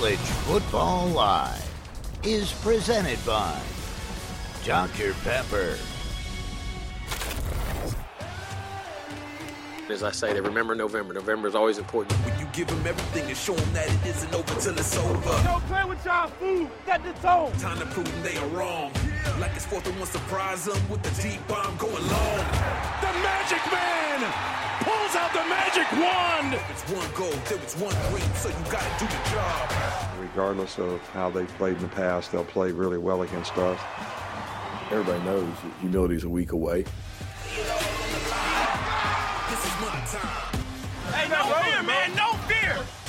College Football Live is presented by Dr. Pepper. As I say, they remember November. November is always important. Give them everything and show them that it isn't over till it's over. Don't play with y'all food. Got the tone. Time to prove them they are wrong. Like it's fourth and one, surprise them with the deep bomb going long. The Magic Man pulls out the magic wand. If it's one goal, there was one dream, so you gotta do the job. Regardless of how they've played in the past, they'll play really well against us. Everybody knows that humility's a week away. This is my time. Hey, no fear, man. No fear.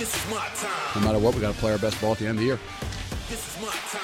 This is my time. No matter what, we got to play our best ball at the end of the year. This is my time.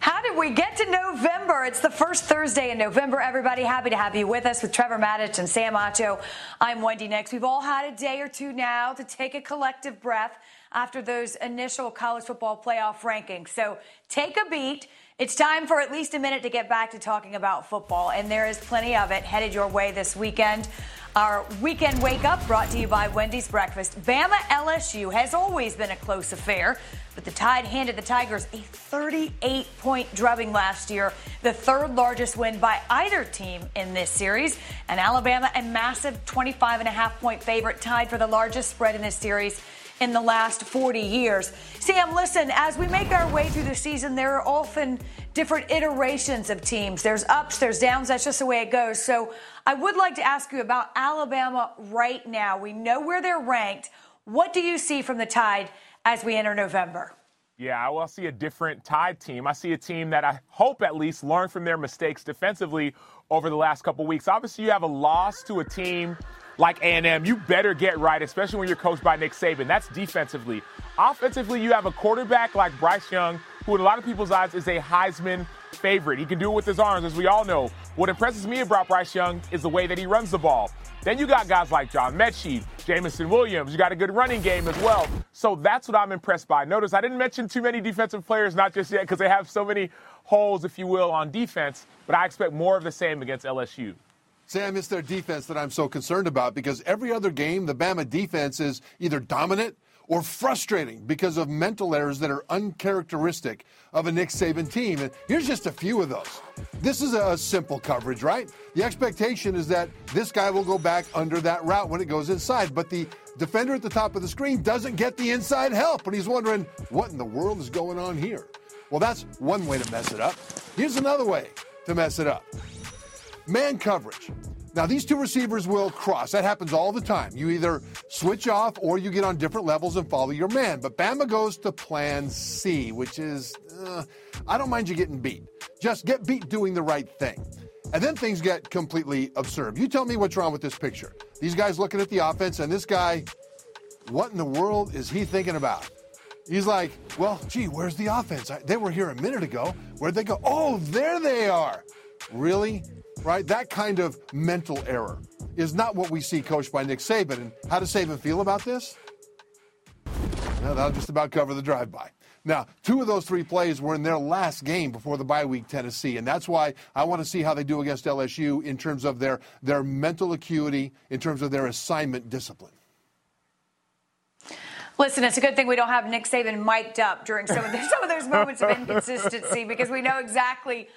How did we get to November? It's the first Thursday in November, everybody. Happy to have you with us with Trevor Matich and Sam Acho. I'm Wendy Nix. We've all had a day or two now to take a collective breath after those initial college football playoff rankings. So take a beat. It's time for at least a minute to get back to talking about football, and there is plenty of it headed your way this weekend. Our weekend wake up brought to you by Wendy's Breakfast. Bama LSU has always been a close affair, but the Tide handed the Tigers a 38 point drubbing last year, the third largest win by either team in this series. And Alabama, a massive 25 and a half point favorite, tied for the largest spread in this series in the last 40 years. Sam, listen, as we make our way through the season, there are often different iterations of teams. There's ups, there's downs. That's just the way it goes. So I would like to ask you about Alabama right now. We know where they're ranked. What do you see from the Tide as we enter November? Yeah, I will see a different Tide team. I see a team that I hope at least learned from their mistakes defensively over the last couple weeks. Obviously, you have a loss to a team like A&M, you better get right, especially when you're coached by Nick Saban. That's defensively. Offensively, you have a quarterback like Bryce Young, who in a lot of people's eyes is a Heisman favorite. He can do it with his arms, as we all know. What impresses me about Bryce Young is the way that he runs the ball. Then you got guys like John Metchie, Jameson Williams. You got a good running game as well. So that's what I'm impressed by. Notice I didn't mention too many defensive players, not just yet, because they have so many holes, if you will, on defense. But I expect more of the same against LSU. Sam, it's their defense that I'm so concerned about because every other game, the Bama defense is either dominant or frustrating because of mental errors that are uncharacteristic of a Nick Saban team. And here's just a few of those. This is a simple coverage, right? The expectation is that this guy will go back under that route when it goes inside, but the defender at the top of the screen doesn't get the inside help, and he's wondering, what in the world is going on here? Well, that's one way to mess it up. Here's another way to mess it up. Man coverage. Now, these two receivers will cross. That happens all the time. You either switch off or you get on different levels and follow your man. But Bama goes to plan C, which is, uh, I don't mind you getting beat. Just get beat doing the right thing. And then things get completely absurd. You tell me what's wrong with this picture. These guys looking at the offense, and this guy, what in the world is he thinking about? He's like, well, gee, where's the offense? They were here a minute ago. Where'd they go? Oh, there they are. Really? Right? That kind of mental error is not what we see coached by Nick Saban. And how does Saban feel about this? Well, that'll just about cover the drive-by. Now, two of those three plays were in their last game before the bye week, Tennessee, and that's why I want to see how they do against LSU in terms of their their mental acuity, in terms of their assignment discipline. Listen, it's a good thing we don't have Nick Saban mic'd up during some of, the, some of those moments of inconsistency because we know exactly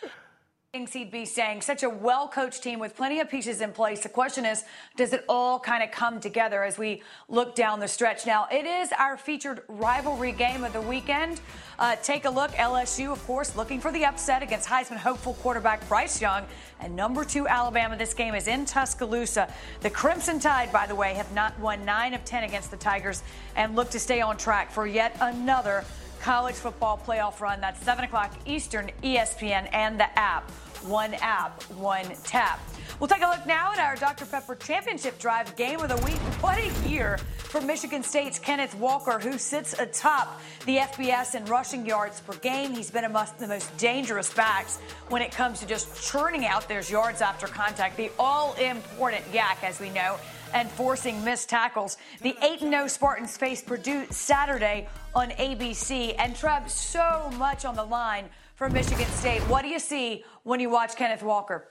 things he'd be saying. Such a well coached team with plenty of pieces in place. The question is, does it all kind of come together as we look down the stretch? Now, it is our featured rivalry game of the weekend. Uh, take a look. LSU, of course, looking for the upset against Heisman hopeful quarterback Bryce Young. And number two, Alabama. This game is in Tuscaloosa. The Crimson Tide, by the way, have not won nine of 10 against the Tigers and look to stay on track for yet another college football playoff run. That's 7 o'clock Eastern, ESPN, and the app. One app, one tap. We'll take a look now at our Dr. Pepper Championship Drive Game of the Week. What a year for Michigan State's Kenneth Walker, who sits atop the FBS in rushing yards per game. He's been among the most dangerous backs when it comes to just churning out those yards after contact. The all important YAC, as we know and forcing missed tackles. The 8 0 Spartans face Purdue Saturday on ABC. And Trev, so much on the line for Michigan State. What do you see when you watch Kenneth Walker?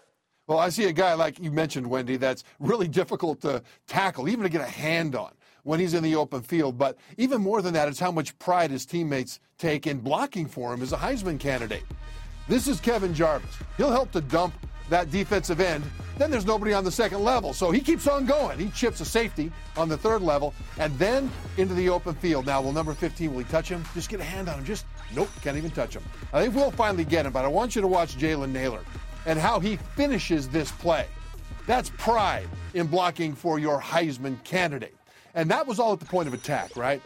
Well, I see a guy like you mentioned, Wendy, that's really difficult to tackle, even to get a hand on. when he's in the open field. But even more than that, it's how much pride his teammates take in blocking for him as a Heisman candidate. This is Kevin Jarvis. He'll help to dump that defensive end. Then there's nobody on the second level. So he keeps on going. He chips a safety on the third level and then into the open field. Now, will number 15, will he touch him? Just get a hand on him. Just, nope, can't even touch him. I think we'll finally get him, but I want you to watch Jalen Nailor and how he finishes this play. That's pride in blocking for your Heisman candidate. And that was all at the point of attack, right?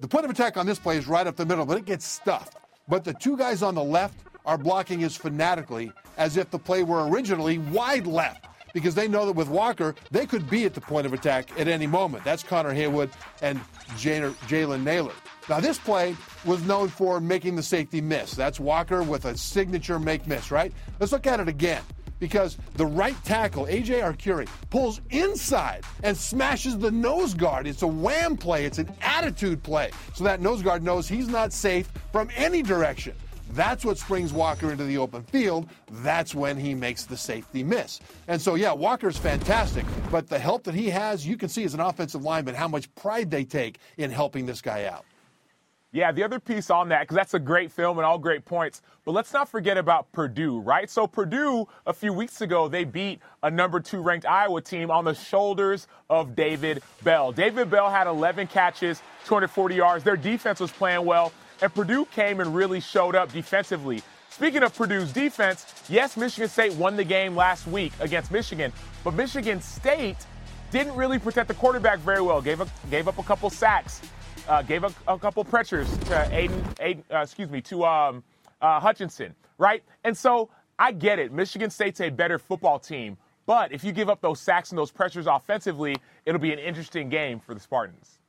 The point of attack on this play is right up the middle, but it gets stuffed. But the two guys on the left are blocking as fanatically as if the play were originally wide left because they know that with Walker, they could be at the point of attack at any moment. That's Connor Heyward and Jalen Nailor. Now, this play was known for making the safety miss. That's Walker with a signature make miss, right? Let's look at it again because the right tackle, AJ Arcuri, pulls inside and smashes the nose guard. It's a wham play, it's an attitude play. So that nose guard knows he's not safe from any direction. That's what springs Walker into the open field. That's when he makes the safety miss. And so, yeah, Walker's fantastic, but the help that he has, you can see as an offensive lineman how much pride they take in helping this guy out. Yeah, the other piece on that, because that's a great film and all great points, but let's not forget about Purdue, right? So, Purdue, a few weeks ago, they beat a number two ranked Iowa team on the shoulders of David Bell. David Bell had 11 catches, 240 yards. Their defense was playing well. And Purdue came and really showed up defensively. Speaking of Purdue's defense, yes, Michigan State won the game last week against Michigan, but Michigan State didn't really protect the quarterback very well. Gave, a, gave up a couple sacks, uh, gave a, a, couple pressures to Aidan, Aidan uh, excuse me, to um, uh, Hutchinson, right? And so I get it. Michigan State's a better football team, but if you give up those sacks and those pressures offensively, it'll be an interesting game for the Spartans.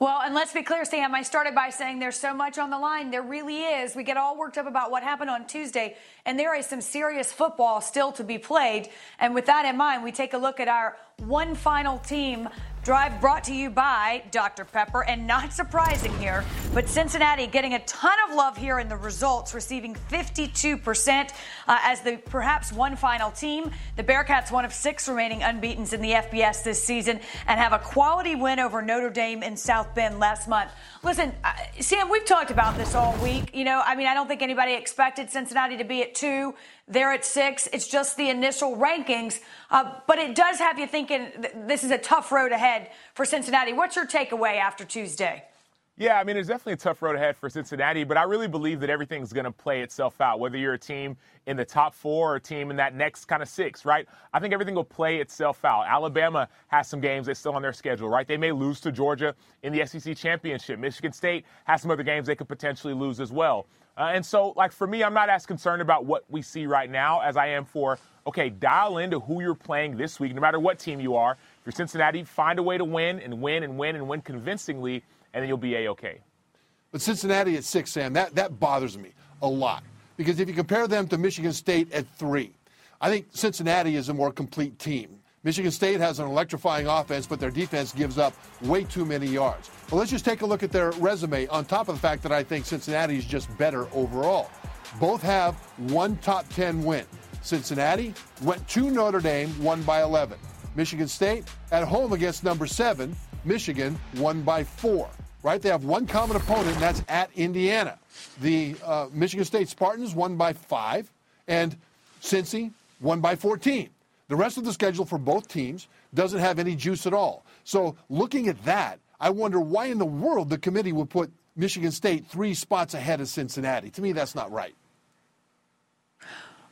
Well, and let's be clear, Sam. I started by saying there's so much on the line. There really is. We get all worked up about what happened on Tuesday, and there is some serious football still to be played. And with that in mind, we take a look at our one final team Drive brought to you by Dr. Pepper, and not surprising here, but Cincinnati getting a ton of love here in the results, receiving 52% uh, as the perhaps one final team. The Bearcats, one of six remaining unbeaten in the FBS this season, and have a quality win over Notre Dame in South Bend last month. Listen, uh, Sam, we've talked about this all week. You know, I mean, I don't think anybody expected Cincinnati to be at two. They're at six. It's just the initial rankings. Uh, but it does have you thinking th- this is a tough road ahead for Cincinnati. What's your takeaway after Tuesday? Yeah, I mean, it's definitely a tough road ahead for Cincinnati, but I really believe that everything's going to play itself out, whether you're a team in the top four or a team in that next kind of six, right? I think everything will play itself out. Alabama has some games that's still on their schedule, right? They may lose to Georgia in the SEC championship. Michigan State has some other games they could potentially lose as well. Uh, and so, like, for me, I'm not as concerned about what we see right now as I am for, okay, dial into who you're playing this week, no matter what team you are. If you're Cincinnati, find a way to win and win and win and win convincingly and then you'll be a-okay. But Cincinnati at six, Sam, that, that bothers me a lot. Because if you compare them to Michigan State at three, I think Cincinnati is a more complete team. Michigan State has an electrifying offense, but their defense gives up way too many yards. But let's just take a look at their resume on top of the fact that I think Cincinnati is just better overall. Both have one top 10 win. Cincinnati went to Notre Dame, won by 11. Michigan State at home against number seven, Michigan won by four right? They have one common opponent, and that's at Indiana. The uh, Michigan State Spartans won by five, and Cincy won by 14. The rest of the schedule for both teams doesn't have any juice at all. So looking at that, I wonder why in the world the committee would put Michigan State three spots ahead of Cincinnati. To me, that's not right.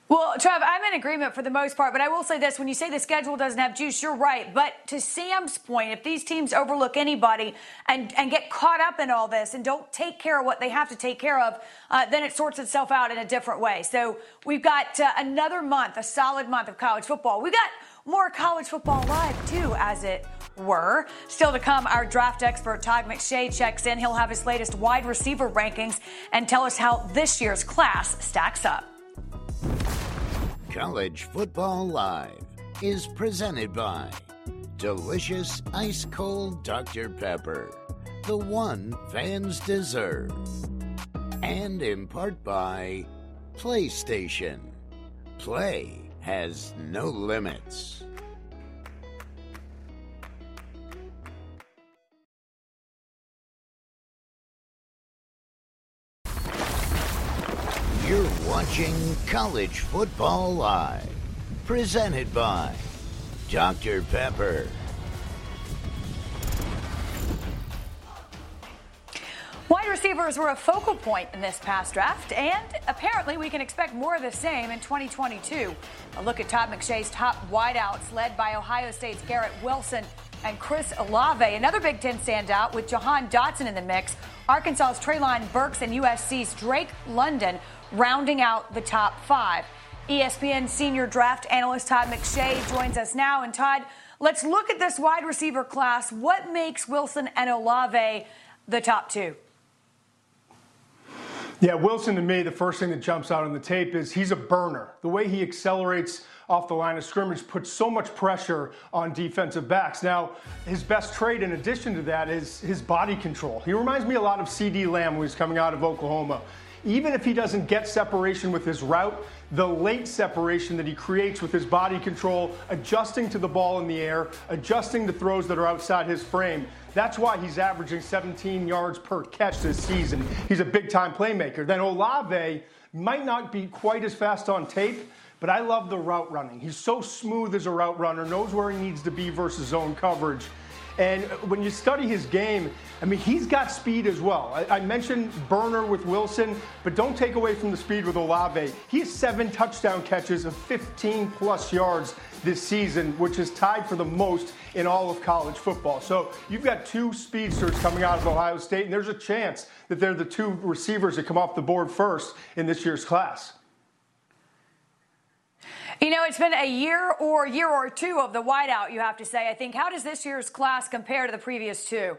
Well, Trev, I'm in agreement for the most part, but I will say this: when you say the schedule doesn't have juice, you're right. But to Sam's point, if these teams overlook anybody and and get caught up in all this and don't take care of what they have to take care of, uh, then it sorts itself out in a different way. So we've got uh, another month, a solid month of college football. We've got more college football live too, as it were. Still to come, our draft expert Todd McShay checks in. He'll have his latest wide receiver rankings and tell us how this year's class stacks up. College Football Live is presented by delicious ice cold Dr. Pepper, the one fans deserve, and in part by PlayStation. Play has no limits. Watching College Football Live, presented by Dr. Pepper. Wide receivers were a focal point in this past draft, and apparently we can expect more of the same in 2022. A look at Todd McShay's top wideouts, led by Ohio State's Garrett Wilson and Chris Olave. Another Big Ten standout with Jahan Dotson in the mix, Arkansas's Treylon Burks and USC's Drake London rounding out the top five. ESPN senior draft analyst Todd McShay joins us now. And Todd, let's look at this wide receiver class. What makes Wilson and Olave the top two? Yeah, Wilson to me, the first thing that jumps out on the tape is he's a burner. The way he accelerates off the line of scrimmage puts so much pressure on defensive backs. Now, his best trait in addition to that is his body control. He reminds me a lot of CeeDee Lamb when he's coming out of Oklahoma. Even if he doesn't get separation with his route, the late separation that he creates with his body control, adjusting to the ball in the air, adjusting to throws that are outside his frame. That's why he's averaging 17 yards per catch this season. He's a big time playmaker. Then Olave might not be quite as fast on tape, but I love the route running. He's so smooth as a route runner, knows where he needs to be versus zone coverage. And when you study his game, I mean, he's got speed as well. I, I, mentioned burner with Wilson, but don't take away from the speed with Olave. He has seven touchdown catches of 15 plus yards this season, which is tied for the most in all of college football. So you've got two speedsters coming out of Ohio State, and there's a chance that they're the two receivers that come off the board first in this year's class. You know, it's been a year or year or two of the wideout, you have to say. I think, how does this year's class compare to the previous two?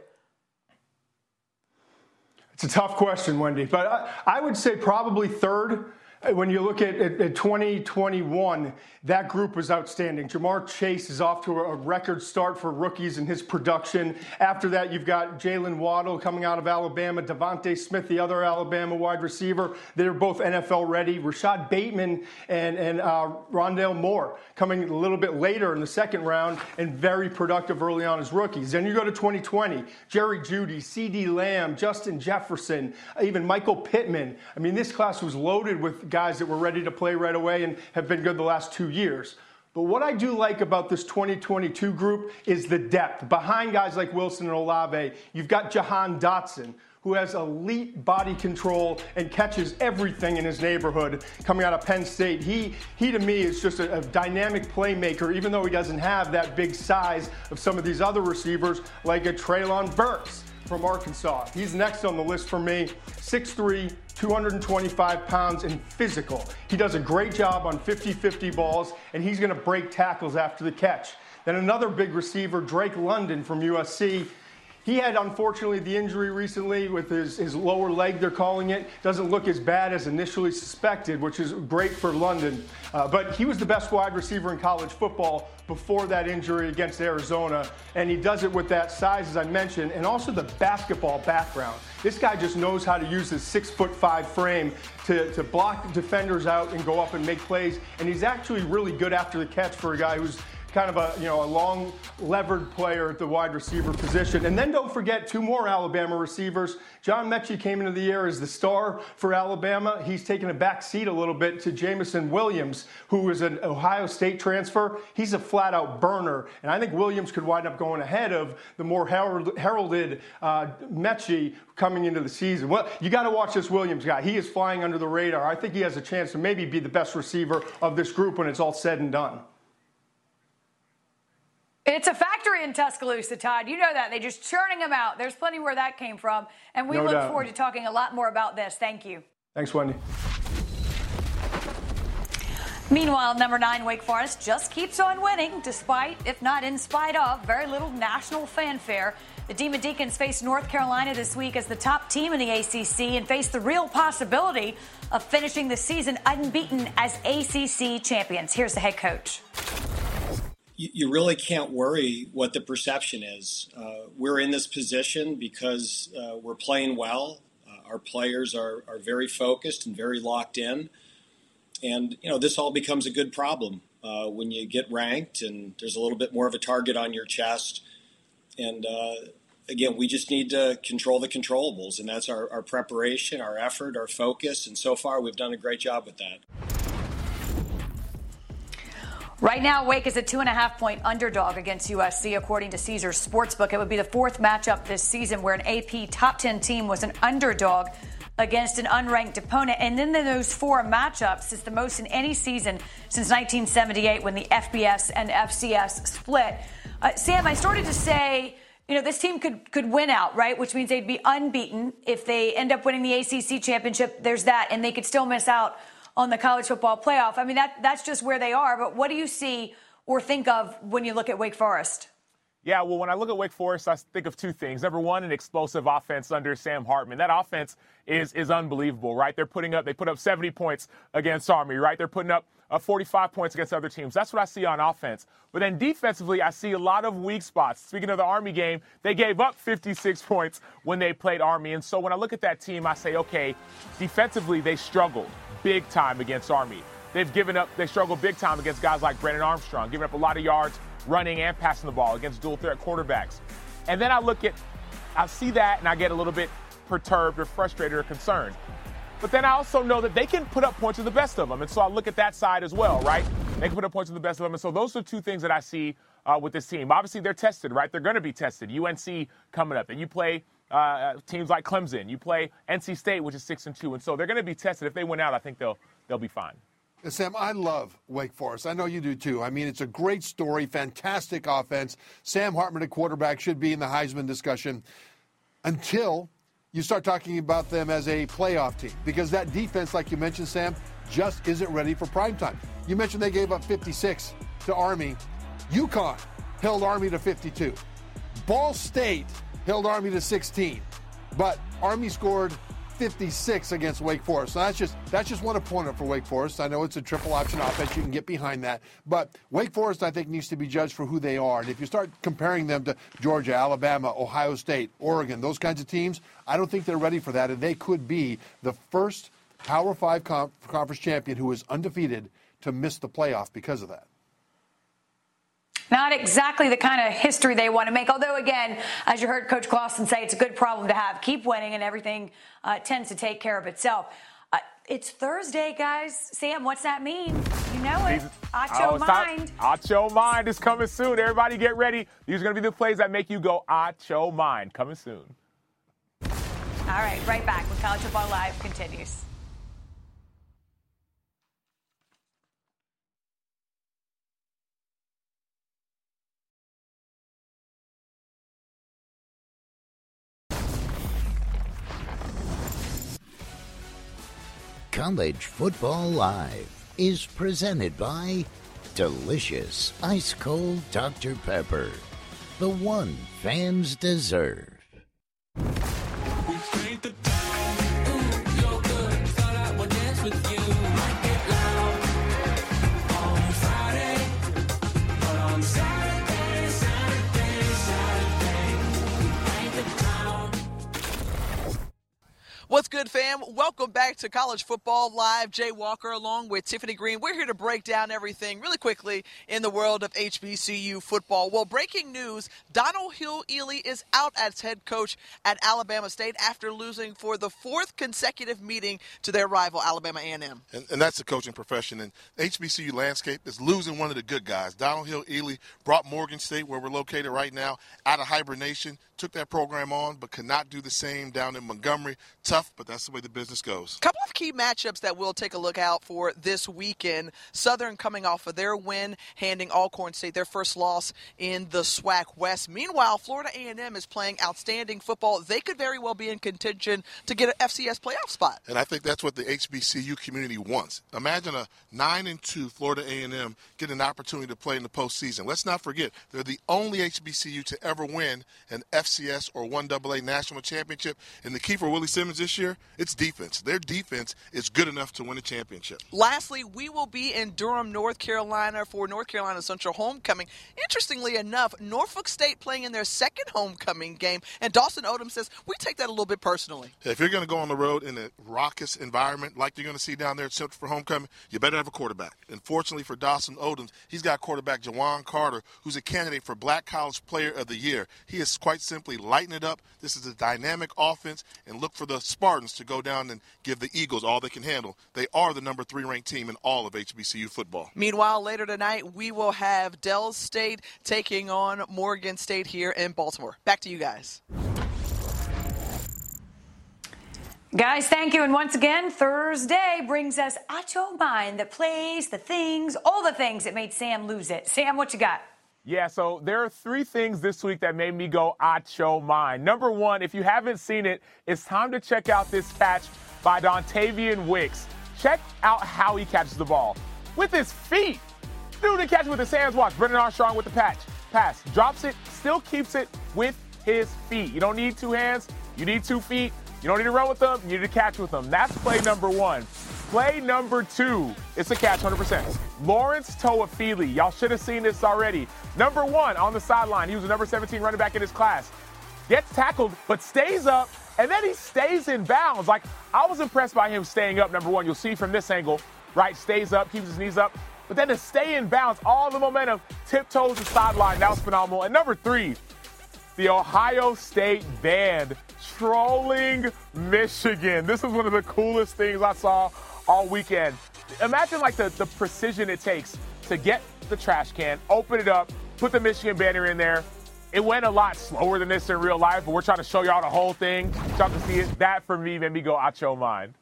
It's a tough question, Wendy, but I, I would say probably third when you look at, at, at, 2021, that group was outstanding. Ja'Marr Chase is off to a record start for rookies in his production. After that, you've got Jaylen Waddle coming out of Alabama, DeVonta Smith, the other Alabama wide receiver. They're both NFL ready. Rashod Bateman and, and uh, Rondale Moore coming a little bit later in the second round and very productive early on as rookies. Then you go to 2020, Jerry Jeudy, CeeDee Lamb, Justin Jefferson, even Michael Pittman. I mean, this class was loaded with guys that were ready to play right away and have been good the last two years. But what I do like about this 2022 group is the depth. Behind guys like Wilson and Olave, you've got Jahan Dotson, who has elite body control and catches everything in his neighborhood coming out of Penn State. He, he to me, is just a, a, dynamic playmaker, even though he doesn't have that big size of some of these other receivers like a Treylon Burks from Arkansas. He's next on the list for me. 6'3, 225 pounds, and physical. He does a great job on 50 50 balls, and he's going to break tackles after the catch. Then another big receiver, Drake London from USC. He had, unfortunately, the injury recently with his, his lower leg, they're calling it. Doesn't look as bad as initially suspected, which is great for London. Uh, but he was the best wide receiver in college football before that injury against Arizona. And he does it with that size, as I mentioned, and also the basketball background. This guy just knows how to use his six foot five frame to, to block defenders out and go up and make plays. And he's actually really good after the catch for a guy who's kind of a you know a long levered player at the wide receiver position. And then don't forget two more Alabama receivers. John Metchie came into the year as the star for Alabama. He's taken a back seat a little bit to Jameson Williams, who is an Ohio State transfer. He's a flat out burner, and I think Williams could wind up going ahead of the more heralded uh, Metchie coming into the season. Well, you got to watch this Williams guy. He is flying under the radar. I think he has a chance to maybe be the best receiver of this group when it's all said and done. It's a factory in Tuscaloosa, Todd. You know that. They're just churning them out. There's plenty where that came from. And we no look doubt. forward to talking a lot more about this. Thank you. Thanks, Wendy. Meanwhile, number nine, Wake Forest just keeps on winning, despite, if not in spite of, very little national fanfare. The Demon Deacons face North Carolina this week as the top team in the ACC and face the real possibility of finishing the season unbeaten as ACC champions. Here's the head coach you, really can't worry what the perception is. Uh, we're in this position because uh, we're playing well. Uh, our players are, are very focused and very locked in. And, you know, this all becomes a good problem uh, when you get ranked and there's a little bit more of a target on your chest. And, uh, again, we just need to control the controllables, and that's our, our preparation, our effort, our focus, and so far we've done a great job with that. Right now, Wake is a two and a half point underdog against UNC, according to Caesars Sportsbook. It would be the fourth matchup this season where an AP top 10 team was an underdog against an unranked opponent. And then those four matchups is the most in any season since 1978 when the FBS and FCS split. Uh, Sam, I started to say, you know, this team could could win out, right? Which means they'd be unbeaten if they end up winning the ACC championship. There's that, and they could still miss out on the college football playoff. I mean, that that's just where they are. But what do you see or think of when you look at Wake Forest? Yeah, well, when I look at Wake Forest, I think of two things. Number one, an explosive offense under Sam Hartman. That offense is is unbelievable, right? They're putting up they put up 70 points against Army, right? They're putting up uh, 45 points against other teams. That's what I see on offense. But then defensively, I see a lot of weak spots. Speaking of the Army game, they gave up 56 points when they played Army, and so when I look at that team, I say, okay, defensively they struggled big time against Army. They've given up, they struggle big time against guys like Brennan Armstrong, giving up a lot of yards running and passing the ball against dual threat quarterbacks. And then I look at, I see that and I get a little bit perturbed or frustrated or concerned. But then I also know that they can put up points to the best of them. And so I look at that side as well, right? They can put up points to the best of them. And so those are two things that I see uh, with this team. Obviously, they're tested, right? They're going to be tested. UNC coming up. And you play uh, teams like Clemson. You play NC State, which is six and two, and so they're going to be tested. If they win out, I think they'll they'll be fine. Sam, I love Wake Forest. I know you do too. I mean, it's a great story, fantastic offense. Sam Hartman, a quarterback, should be in the Heisman discussion until you start talking about them as a playoff team because that defense, like you mentioned, Sam, just isn't ready for prime time. You mentioned they gave up 56 to Army. UConn held Army to 52. Ball State held Army to 16, but Army scored 56 against Wake Forest. So that's just that's just one opponent for Wake Forest. I know it's a triple option offense; you can get behind that. But Wake Forest, I think, needs to be judged for who they are. And if you start comparing them to Georgia, Alabama, Ohio State, Oregon, those kinds of teams, I don't think they're ready for that. And they could be the first Power Five conference champion who is undefeated to miss the playoff because of that. Not exactly the kind of history they want to make. Although, again, as you heard Coach Clawson say, it's a good problem to have. Keep winning, and everything uh, tends to take care of itself. Uh, it's Thursday, guys. Sam, what's that mean? You know it. Acho oh, mind. Acho mind is coming soon. Everybody get ready. These are going to be the plays that make you go Acho mind. Coming soon. All right, right back when College Football Live continues. College Football Live is presented by delicious ice cold Dr. Pepper, the one fans deserve. What's good, fam? Welcome back to College Football Live. Jay Walker along with Tiffany Green. We're here to break down everything really quickly in the world of HBCU football. Well, breaking news Donald Hill-Eley is out as head coach at Alabama State after losing for the fourth consecutive meeting to their rival, Alabama A&M. And, and that's the coaching profession. And HBCU landscape is losing one of the good guys. Donald Hill-Eley brought Morgan State, where we're located right now, out of hibernation, took that program on, but could not do the same down in Montgomery. Tough but that's the way the business goes. A couple of key matchups that we'll take a look out for this weekend. Southern coming off of their win, handing Alcorn State their first loss in the SWAC West. Meanwhile, Florida A&M is playing outstanding football. They could very well be in contention to get an FCS playoff spot. And I think that's what the HBCU community wants. Imagine a nine and two Florida A&M get an opportunity to play in the postseason. Let's not forget they're the only HBCU to ever win an FCS or one AA national championship. And the key for Willie Simmons this year, it's defense. Their defense is good enough to win a championship. Lastly, we will be in Durham, North Carolina for North Carolina Central homecoming. Interestingly enough, Norfolk State playing in their second homecoming game, and Dawson Odums says we take that a little bit personally. If you're going to go on the road in a raucous environment like you're going to see down there at Central for homecoming, you better have a quarterback. And fortunately for Dawson Odums, he's got quarterback Juwan Carter, who's a candidate for Black College Player of the Year. He is quite simply simply lighten it up. This is a dynamic offense, and look for the Spartans to go down and give the Eagles all they can handle. They are the number three ranked team in all of HBCU football. Meanwhile, later tonight, we will have Del State taking on Morgan State here in Baltimore. Back to you guys. Guys, thank you. And once again, Thursday brings us Acho Mind, the plays, the things, all the things that made Sam lose it. Sam, what you got? Yeah, so there are three things this week that made me go Acho mind. Number one, if you haven't seen it, it's time to check out this catch by Dontayvion Wicks. Check out how he catches the ball with his feet. Dude, the catch with his hands. Watch Brennan Armstrong with the patch. Pass. Drops it, still keeps it with his feet. You don't need two hands. You need two feet. You don't need to run with them. You need to catch with them. That's play number one. Play number two. It's a catch 100%. Lawrence Toafili. Y'all should have seen this already. Number one on the sideline. He was a number 17 running back in his class. Gets tackled, but stays up, and then he stays in bounds. Like, I was impressed by him staying up, number one. You'll see from this angle, right? Stays up, keeps his knees up. But then to stay in bounds, all the momentum, tiptoes the sideline. That was phenomenal. And number three, the Ohio State band trolling Michigan. This is one of the coolest things I saw all weekend. Imagine like the, the precision it takes to get the trash can, open it up, put the Michigan banner in there. It went a lot slower than this in real life, but we're trying to show y'all the whole thing. Y'all can see it. That for me made me go out your mind.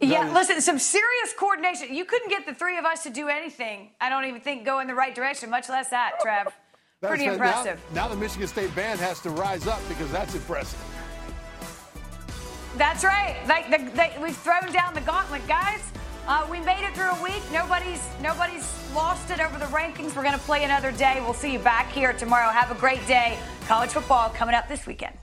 Yeah, listen, some serious coordination. You couldn't get the three of us to do anything. I don't even think go in the right direction, much less that, Trev. Pretty impressive. Now, now the Michigan State band has to rise up because that's impressive. That's right. Like the, we've thrown down the gauntlet, guys. Uh, we made it through a week. Nobody's nobody's lost it over the rankings. We're going to play another day. We'll see you back here tomorrow. Have a great day. College football coming up this weekend.